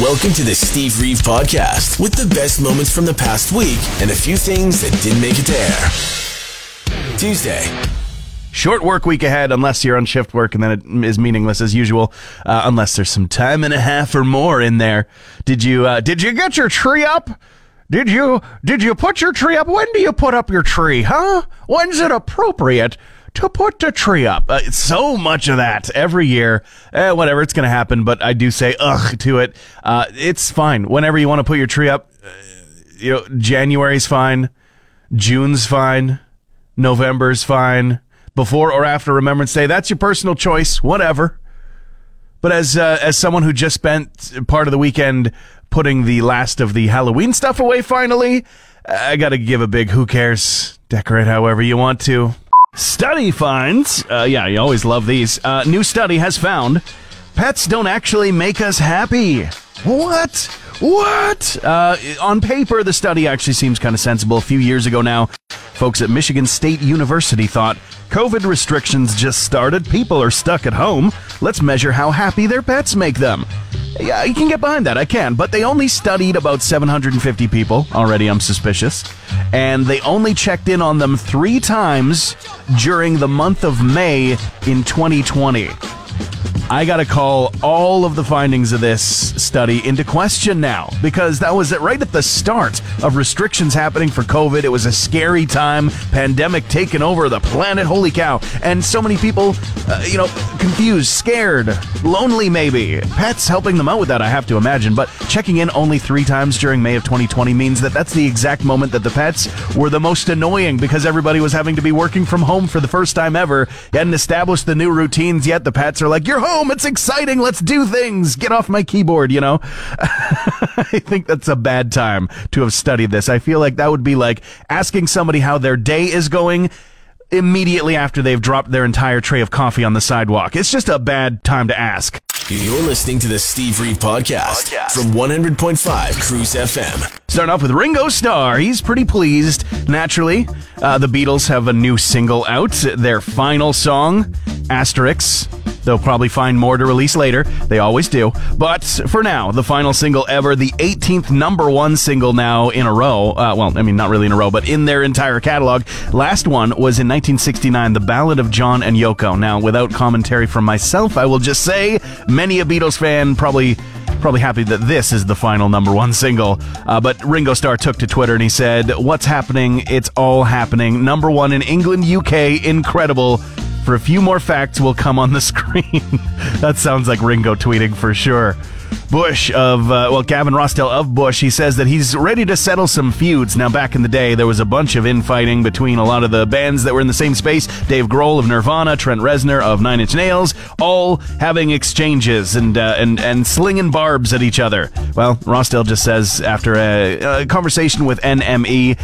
Welcome to the Steve Reeve Podcast with the best moments from the past week and a few things that didn't make it air. Tuesday. Short work week ahead, unless you're on shift work, and then it is meaningless as usual, uh, unless there's some time and a half or more in there. Did you uh, did you get your tree up? Did you did you put your tree up? When do you put up your tree, huh? When's it appropriate to put the tree up? Uh, so much of that every year. Eh, whatever, it's gonna happen. But I do say ugh to it. Uh, it's fine. Whenever you want to put your tree up, uh, you know, January's fine, June's fine, November's fine before or after Remembrance Day. That's your personal choice, whatever. But as uh, as someone who just spent part of the weekend putting the last of the Halloween stuff away, finally, I got to give a big who cares. Decorate however you want to. Study finds, uh, yeah, you always love these. Uh, new study has found pets don't actually make us happy. What? What? Uh, on paper, the study actually seems kind of sensible. A few years ago now, folks at Michigan State University thought COVID restrictions just started. People are stuck at home. Let's measure how happy their pets make them. Yeah, you can get behind that. I can. But they only studied about 750 people. Already, I'm suspicious. And they only checked in on them three times during the month of May in 2020. I got to call all of the findings of this study into question now because that was right at the start of restrictions happening for COVID. It was a scary time, pandemic taking over the planet. Holy cow. And so many people, uh, you know, confused, scared, lonely maybe. Pets helping them out with that, I have to imagine. But checking in only three times during May of 2020 means that that's the exact moment that the pets were the most annoying because everybody was having to be working from home for the first time ever. Hadn't established the new routines yet. The pets are like, you're home. It's exciting. Let's do things. Get off my keyboard, you know? I think that's a bad time to have studied this. I feel like that would be like asking somebody how their day is going immediately after they've dropped their entire tray of coffee on the sidewalk. It's just a bad time to ask. You're listening to the Steve Reeve Podcast, from 100.5 Cruise FM. Starting off with Ringo Starr. He's pretty pleased. Naturally, uh, the Beatles have a new single out. Their final song, asterisk. They'll probably find more to release later. They always do. But for now, the final single ever, the 18th number one single now in a row. Uh, well, I mean, not really in a row, but in their entire catalog. Last one was in 1969, The Ballad of John and Yoko. Now, without commentary from myself, I will just say many a Beatles fan probably probably happy that this is the final number one single. Uh, but Ringo Starr took to Twitter and he said, What's happening? It's all happening. Number one in England, UK, incredible. For a few more facts will come on the screen. that sounds like Ringo tweeting for sure. Bush of, uh, well, Gavin Rossdale of Bush, he says that he's ready to settle some feuds. Now, back in the day, there was a bunch of infighting between a lot of the bands that were in the same space. Dave Grohl of Nirvana, Trent Reznor of Nine Inch Nails, all having exchanges and, uh, and, and slinging barbs at each other. Well, Rossdale just says after a, a conversation with NME,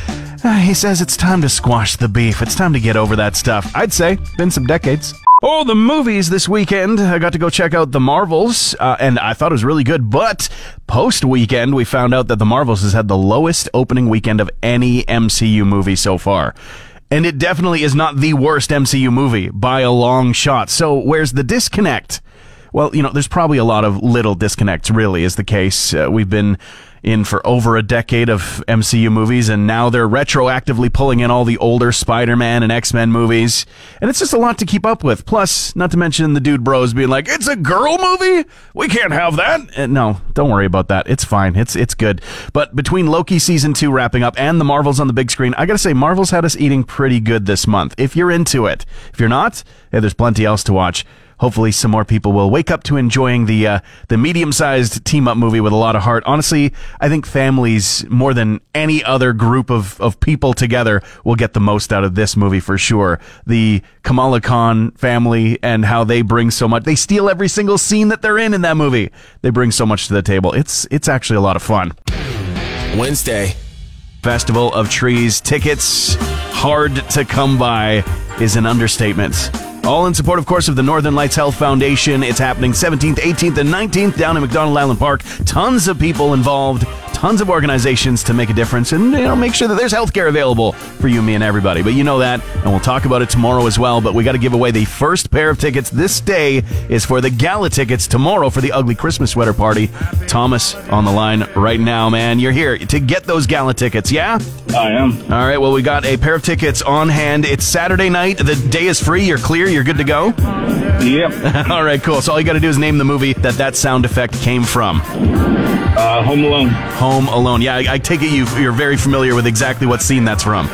uh, he says it's time to squash the beef. It's time to get over that stuff. I'd say, been some decades. Oh, the movies this weekend. I got to go check out The Marvels, uh, and I thought it was really good. But post weekend, we found out that The Marvels has had the lowest opening weekend of any MCU movie so far. And it definitely is not the worst MCU movie by a long shot. So, where's the disconnect? Well, you know, there's probably a lot of little disconnects, really, is the case. Uh, we've been in for over a decade of MCU movies, and now they're retroactively pulling in all the older Spider Man and X Men movies. And it's just a lot to keep up with. Plus, not to mention the dude bros being like, it's a girl movie? We can't have that. And no, don't worry about that. It's fine. It's, it's good. But between Loki season two wrapping up and the Marvels on the big screen, I gotta say, Marvels had us eating pretty good this month. If you're into it, if you're not, hey, there's plenty else to watch. Hopefully some more people will wake up to enjoying the uh, the medium sized team up movie with a lot of heart. Honestly, I think families more than any other group of, of people together will get the most out of this movie for sure. The Kamala Khan family and how they bring so much. They steal every single scene that they're in in that movie. They bring so much to the table. It's it's actually a lot of fun. Wednesday. Festival of Trees tickets hard to come by is an understatement. All in support, of course, of the Northern Lights Health Foundation. It's happening 17th, 18th, and 19th down in MacDonald Island Park. Tons of people involved, tons of organizations to make a difference, and you know make sure that there's healthcare available for you, me, and everybody. But you know that, and we'll talk about it tomorrow as well. But we got to give away the first pair of tickets this day is for the gala tickets tomorrow for the ugly Christmas sweater party. Thomas on the line right now, man. You're here to get those gala tickets, yeah? I am. All right, well, we got a pair of tickets on hand. It's Saturday night. The day is free. You're clear. You're good to go. Yep. all right, cool. So all you got to do is name the movie that that sound effect came from. Uh, Home Alone. Home Alone. Yeah, I, I take it you you're very familiar with exactly what scene that's from.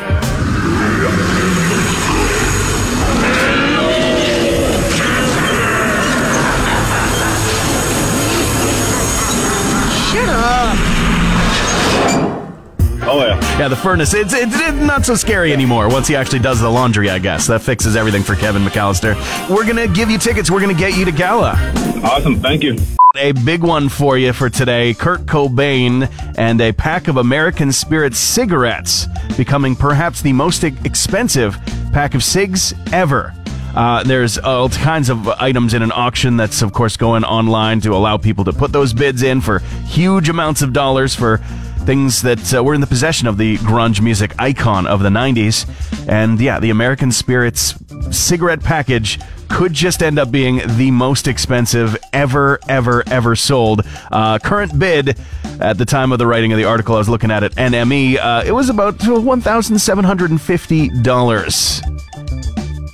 Yeah. The furnace. It's, it's, it's not so scary anymore once he actually does the laundry, I guess. That fixes everything for Kevin McCallister. We're going to give you tickets. We're going to get you to Gala. Awesome. Thank you. A big one for you for today Kurt Cobain and a pack of American Spirit cigarettes becoming perhaps the most expensive pack of cigs ever. Uh, there's all kinds of items in an auction that's, of course, going online to allow people to put those bids in for huge amounts of dollars for things that uh, were in the possession of the grunge music icon of the 90s. And yeah, the American Spirits cigarette package could just end up being the most expensive ever, ever, ever sold. Uh, current bid at the time of the writing of the article, I was looking at it, NME, uh, it was about $1,750.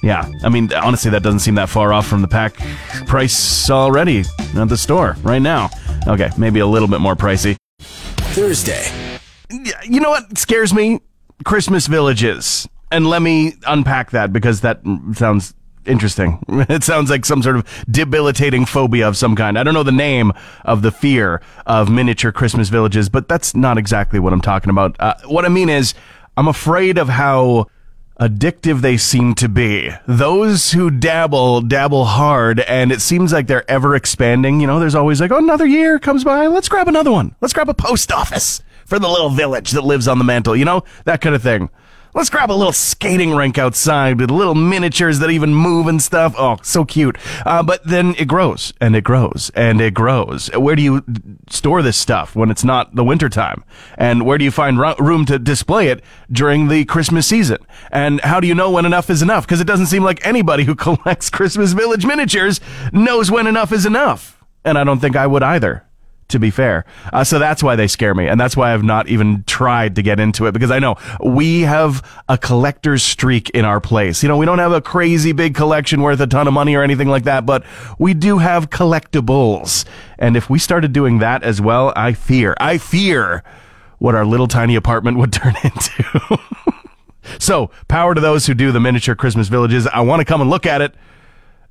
Yeah, I mean, honestly, that doesn't seem that far off from the pack price already at the store right now. Okay, maybe a little bit more pricey. Thursday. You know what scares me? Christmas villages. And let me unpack that because that sounds interesting. It sounds like some sort of debilitating phobia of some kind. I don't know the name of the fear of miniature Christmas villages, but that's not exactly what I'm talking about. Uh, what I mean is, I'm afraid of how addictive they seem to be. Those who dabble, dabble hard, and it seems like they're ever expanding. You know, there's always like, oh, another year comes by. Let's grab another one. Let's grab a post office for the little village that lives on the mantle, you know, that kind of thing. Let's grab a little skating rink outside with little miniatures that even move and stuff. Oh, so cute. Uh, but then it grows and it grows and it grows. Where do you store this stuff when it's not the wintertime? And where do you find ro- room to display it during the Christmas season? And how do you know when enough is enough? Because it doesn't seem like anybody who collects Christmas Village miniatures knows when enough is enough. And I don't think I would either to be fair. Uh, so that's why they scare me. And that's why I've not even tried to get into it because I know we have a collector's streak in our place. You know, we don't have a crazy big collection worth a ton of money or anything like that, but we do have collectibles. And if we started doing that as well, I fear, I fear what our little tiny apartment would turn into. so power to those who do the miniature Christmas villages. I want to come and look at it.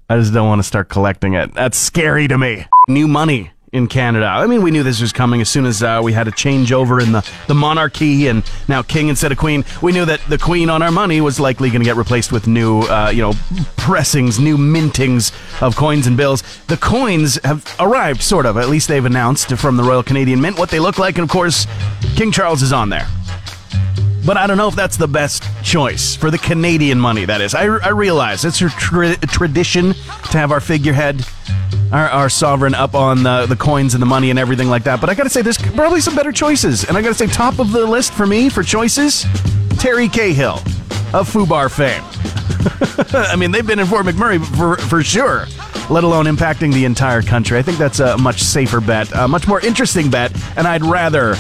I just don't want to start collecting it. That's scary to me. New money in Canada. I mean, we knew this was coming as soon as uh, we had a changeover in the, the monarchy and now king instead of queen. We knew that the queen on our money was likely going to get replaced with new, uh, you know, pressings, new mintings of coins and bills. The coins have arrived, sort of. At least they've announced from the Royal Canadian Mint what they look like. And of course, King Charles is on there. But I don't know if that's the best choice for the Canadian money, that is. I, I realize it's a, tra- a tradition to have our figurehead, our, our sovereign up on the, the coins and the money and everything like that. But I gotta say, there's probably some better choices. And I gotta say, top of the list for me for choices, Terry Cahill of Fubar fame. I mean, they've been in Fort McMurray for, for sure, let alone impacting the entire country. I think that's a much safer bet, a much more interesting bet, and I'd rather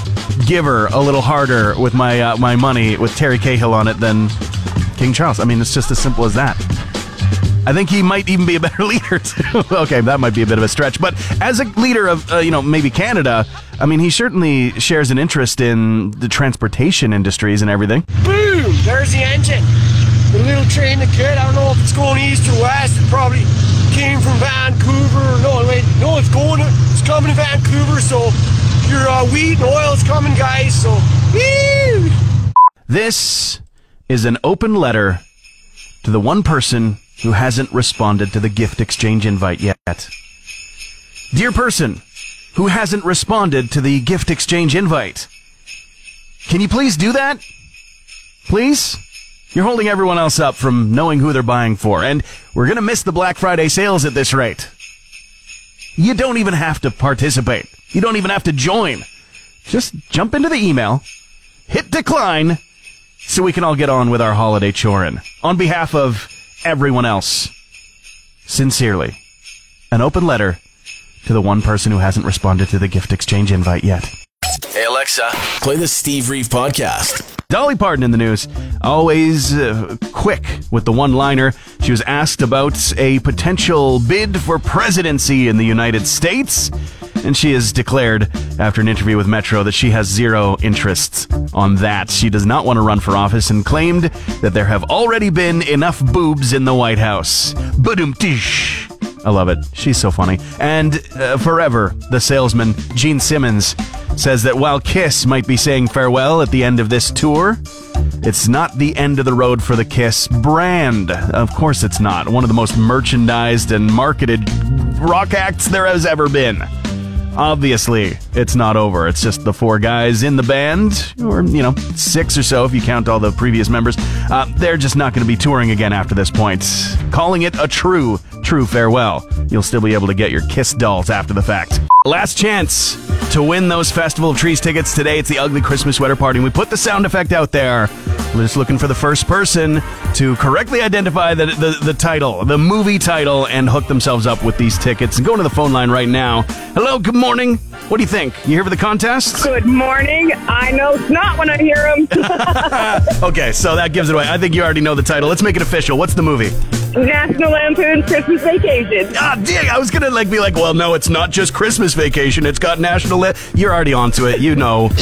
give her a little harder with my uh, my money with Terry Cahill on it than King Charles. I mean, it's just as simple as that. I think he might even be a better leader too. okay, that might be a bit of a stretch, but as a leader of uh, you know maybe Canada, I mean he certainly shares an interest in the transportation industries and everything. Boom! There's the engine. The little train that could. I don't know if it's going east or west. It probably came from Vancouver. No, wait, no, it's going. It's coming to Vancouver. So your uh, wheat and oil is coming, guys. So, woo! This is an open letter to the one person who hasn't responded to the gift exchange invite yet. Dear person who hasn't responded to the gift exchange invite, can you please do that? Please? You're holding everyone else up from knowing who they're buying for, and we're gonna miss the Black Friday sales at this rate. You don't even have to participate. You don't even have to join. Just jump into the email, hit decline, so we can all get on with our holiday chorin. On behalf of everyone else, sincerely, an open letter to the one person who hasn't responded to the gift exchange invite yet. Hey Alexa, play the Steve Reeve podcast. Dolly Parton in the news, always uh, quick with the one liner. She was asked about a potential bid for presidency in the United States, and she has declared after an interview with Metro that she has zero interest on that. She does not want to run for office and claimed that there have already been enough boobs in the White House. Badum tish. I love it. She's so funny. And uh, forever, the salesman, Gene Simmons, says that while Kiss might be saying farewell at the end of this tour, it's not the end of the road for the Kiss brand. Of course, it's not. One of the most merchandised and marketed rock acts there has ever been. Obviously, it's not over. It's just the four guys in the band, or, you know, six or so if you count all the previous members. Uh, they're just not going to be touring again after this point. Calling it a true, true farewell. You'll still be able to get your Kiss dolls after the fact. Last chance to win those Festival of Trees tickets today. It's the Ugly Christmas Sweater Party. And we put the sound effect out there. We're just looking for the first person to correctly identify the, the, the title, the movie title, and hook themselves up with these tickets. And go to the phone line right now. Hello, good morning. What do you think? You here for the contest? Good morning. I know it's not when I hear him. Okay, so that gives it away. I think you already know the title. Let's make it official. What's the movie? National Lampoon's Christmas Vacation. Ah, dang! I was gonna like be like, well, no, it's not just Christmas vacation. It's got national. Li-. You're already onto it. You know.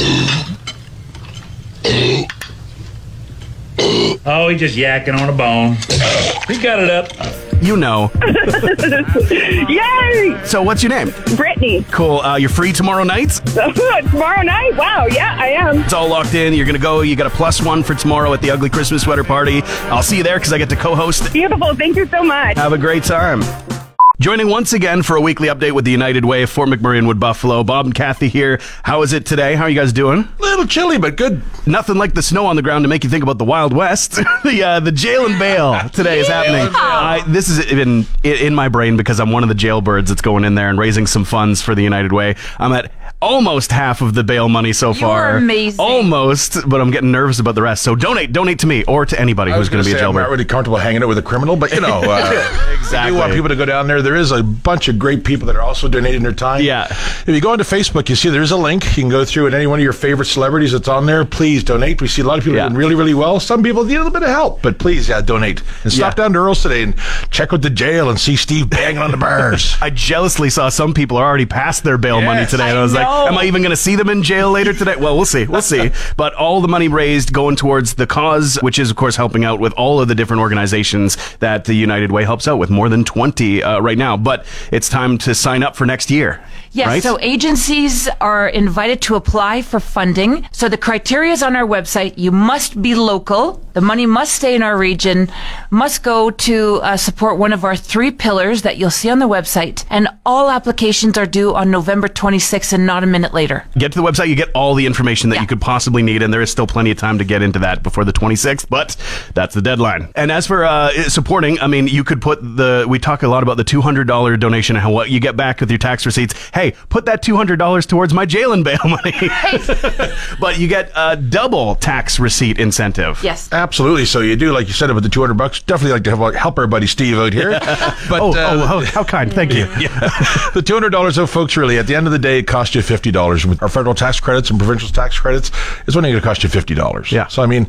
Oh, he's just yakking on a bone. He got it up. You know. Yay! So, what's your name? Brittany. Cool. Uh, you're free tomorrow night. Tomorrow night? Wow, yeah, I am. It's all locked in. You're gonna go. You got a plus one for tomorrow at the Ugly Christmas Sweater Party. I'll see you there because I get to co-host. Beautiful. Thank you so much. Have a great time. Joining once again for a weekly update with the United Way for McMurray and Wood Buffalo. Bob and Kathy here. How is it today? How are you guys doing? A little chilly, but good. Nothing like the snow on the ground to make you think about the Wild West. the uh, the jail and bail today is happening. I, this is in in my brain because I'm one of the jailbirds that's going in there and raising some funds for the United Way. I'm at almost half of the bail money so far. amazing. Almost, but I'm getting nervous about the rest. So donate, donate to me or to anybody I was who's going to be a say I'm not jailbird. really comfortable hanging out with a criminal, but you know, uh, Exactly. You want people to go down there. There is a bunch of great people that are also donating their time. Yeah. If you go onto Facebook, you see there's a link. You can go through and any one of your favorite celebrities that's on there. Please donate. We see a lot of people Yeah. doing really, really well. Some people need a little bit of help, but please, yeah, donate and stop Yeah. down to Earl's today and check out the jail and see Steve banging on the bars. I jealously saw some people are already past their bail money Yes. today, and I I was like, know. "Am I even going to see them in jail later today?" Well, we'll see, we'll see. But all the money raised going towards the cause, which is of course helping out with all of the different organizations that the United Way helps out with, more than twenty uh, right now. But it's time to sign up for next year. Yes, right? so agencies are invited to apply for funding. So the criteria is on our website. You must be local. The money must stay in our region, must go to uh, support one of our three pillars that you'll see on the website. And all applications are due on November 26th and not a minute later. get to the website, you get all the information that Yeah. you could possibly need, and there is still plenty of time to get into that before the 26th, but that's the deadline. And as for uh, supporting, I mean, you could put the, we talk a lot about the $200 donation and how what you get back with your tax receipts. Hey, put that $200 towards my jail and bail money. but you get a double tax receipt incentive. Yes. Absolutely. So you do, like you said, about the 200 bucks. Definitely like to help, help our buddy Steve out here. But Oh, uh, oh, oh, how kind. Thank you. the two hundred dollars, though, folks, really at the end of the day, it costs you fifty dollars. With our federal tax credits and provincial tax credits, it's only going to cost you fifty dollars. Yeah. So I mean,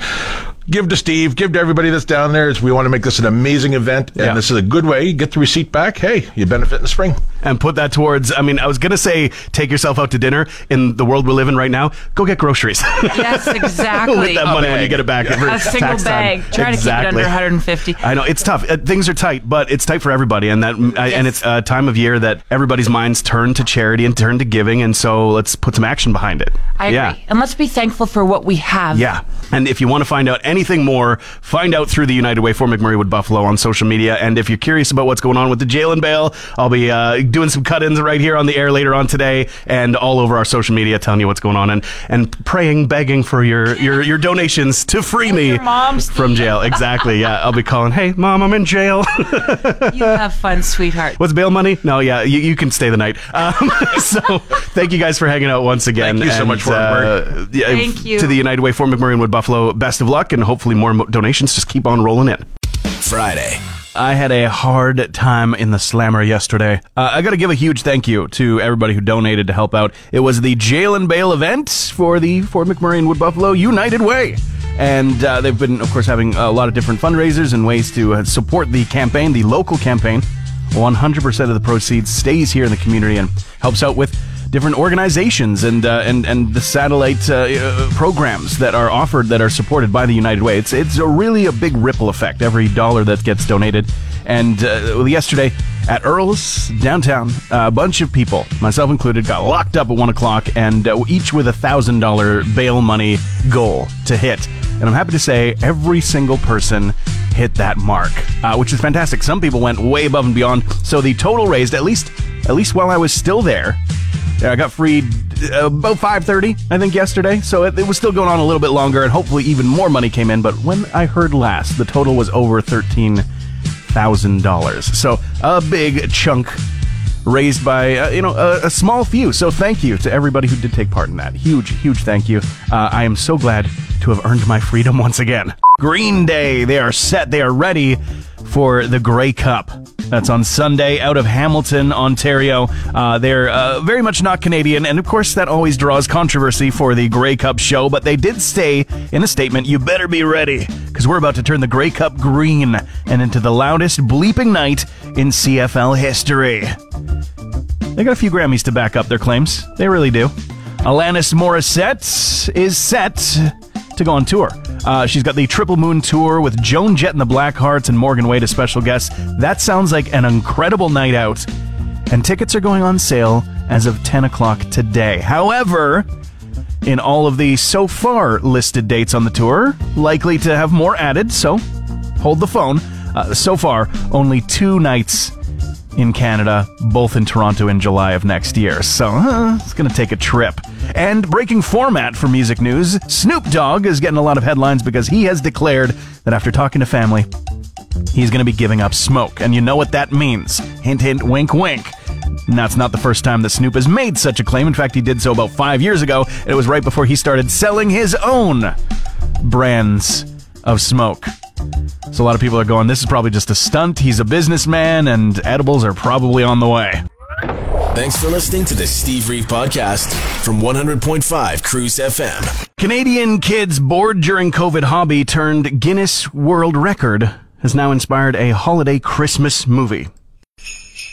give to Steve, give to everybody that's down there. We want to make this an amazing event, and Yeah. this is a good way. Get the receipt back. Hey, you benefit in the spring. And put that towards. I mean, I was gonna say take yourself out to dinner in the world we live in right now. Go get groceries. Yes, exactly. With that A money when you bag. get it back. every a single tax time. bag. Try to keep it Exactly. under 150. I know it's tough. Uh, things are tight, but it's tight for everybody, and that uh, and it's a time of year that everybody's minds turn to charity and turn to giving, and so let's put some action behind it. I agree. And let's be thankful for what we have. Yeah. And if you want to find out anything more, find out through the United Way for McMurray Wood Buffalo on social media. And if you're curious about what's going on with the jail and bail, I'll be uh, doing some cut ins right here on the air later on today and all over our social media telling you what's going on and, and praying, begging for your, your, your donations to free me your from jail. Exactly. Yeah. I'll be calling, hey, mom, I'm in jail. You have fun, sweetheart. What's bail money? No, yeah, you, you can stay the night. Um, so thank you guys for hanging out once again. Thank you so much for it, uh, yeah, Thank you. To the United Way for McMurray and Wood Buffalo, best of luck, and hopefully more mo- donations just keep on rolling in. Friday. I had a hard time in the slammer yesterday. Uh, I got to give a huge thank you to everybody who donated to help out. It was the jail and bail event for the Fort McMurray and Wood Buffalo United Way. And uh, they've been, of course, having a lot of different fundraisers and ways to uh, support the campaign, the local campaign. 100% of the proceeds stays here in the community and helps out with different organizations and uh, and and the satellite uh, uh, programs that are offered that are supported by the United Way. It's it's a really a big ripple effect. Every dollar that gets donated, and uh, yesterday at Earl's downtown, a bunch of people, myself included, got locked up at one o'clock, and uh, each with a thousand dollar bail money goal to hit. And I'm happy to say every single person hit that mark, uh, which is fantastic. Some people went way above and beyond. So the total raised, at least at least while I was still there, I got freed uh, about 5:30, I think, yesterday. So it, it was still going on a little bit longer, and hopefully even more money came in. But when I heard last, the total was over thirteen thousand dollars. So a big chunk raised by uh, you know a, a small few. So thank you to everybody who did take part in that. Huge, huge thank you. Uh, I am so glad to have earned my freedom once again. Green Day, they are set. They are ready for the Grey Cup. That's on Sunday out of Hamilton, Ontario. Uh, they're uh, very much not Canadian, and of course, that always draws controversy for the Grey Cup show. But they did say in a statement, You better be ready, because we're about to turn the Grey Cup green and into the loudest bleeping night in CFL history. They got a few Grammys to back up their claims. They really do. Alanis Morissette is set to go on tour. Uh, she's got the Triple Moon Tour with Joan Jett and the Blackhearts and Morgan Wade as special guests. That sounds like an incredible night out. And tickets are going on sale as of 10 o'clock today. However, in all of the so far listed dates on the tour, likely to have more added, so hold the phone. Uh, so far, only two nights in Canada, both in Toronto in July of next year. So uh, it's going to take a trip. And breaking format for music news, Snoop Dogg is getting a lot of headlines because he has declared that after talking to family, he's going to be giving up smoke. And you know what that means. Hint, hint, wink, wink. And that's not the first time that Snoop has made such a claim. In fact, he did so about five years ago. and It was right before he started selling his own brands of smoke. So a lot of people are going, this is probably just a stunt. He's a businessman, and edibles are probably on the way. Thanks for listening to the Steve Reeve Podcast from 100.5 Cruise FM. Canadian kids bored during COVID hobby turned Guinness World Record has now inspired a holiday Christmas movie.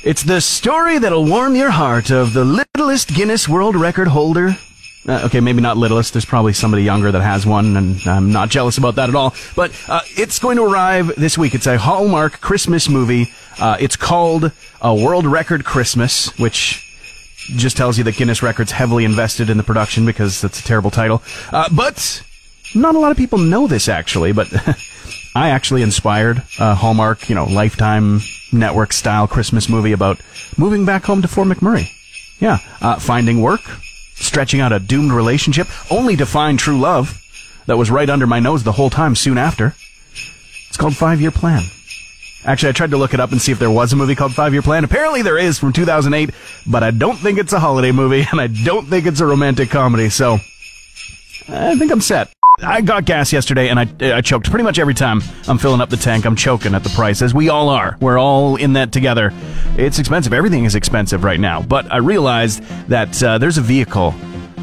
It's the story that'll warm your heart of the littlest Guinness World Record holder. Uh, okay, maybe not littlest. There's probably somebody younger that has one, and I'm not jealous about that at all. But uh, it's going to arrive this week. It's a Hallmark Christmas movie. Uh, it's called A World Record Christmas, which just tells you that Guinness Records heavily invested in the production because that's a terrible title. Uh, but not a lot of people know this actually, but I actually inspired a Hallmark, you know, Lifetime network style Christmas movie about moving back home to Fort McMurray. Yeah, uh, finding work, stretching out a doomed relationship, only to find true love that was right under my nose the whole time soon after. It's called Five Year Plan. Actually, I tried to look it up and see if there was a movie called Five Year Plan. Apparently there is from 2008, but I don't think it's a holiday movie and I don't think it's a romantic comedy, so I think I'm set. I got gas yesterday and I, I choked pretty much every time I'm filling up the tank. I'm choking at the price, as we all are. We're all in that together. It's expensive. Everything is expensive right now. But I realized that uh, there's a vehicle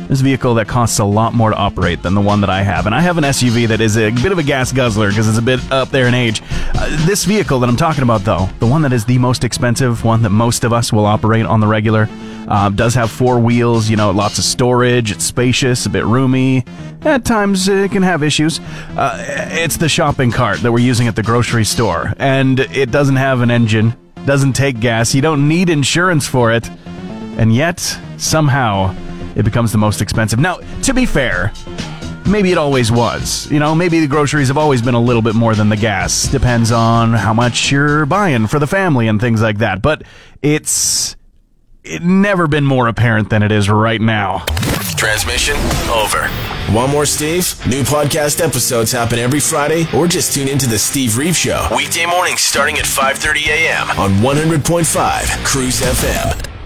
This vehicle that costs a lot more to operate than the one that I have. And I have an SUV that is a bit of a gas guzzler because it's a bit up there in age. Uh, this vehicle that I'm talking about, though, the one that is the most expensive, one that most of us will operate on the regular, uh, does have four wheels, you know, lots of storage, it's spacious, a bit roomy. At times it can have issues. Uh, it's the shopping cart that we're using at the grocery store, and it doesn't have an engine, doesn't take gas, you don't need insurance for it, and yet, somehow, it becomes the most expensive. Now, to be fair, maybe it always was. You know, maybe the groceries have always been a little bit more than the gas. Depends on how much you're buying for the family and things like that. But it's it never been more apparent than it is right now. Transmission over. One more Steve? New podcast episodes happen every Friday, or just tune into the Steve Reeve Show weekday mornings starting at 5:30 a.m. on 100.5 Cruise FM.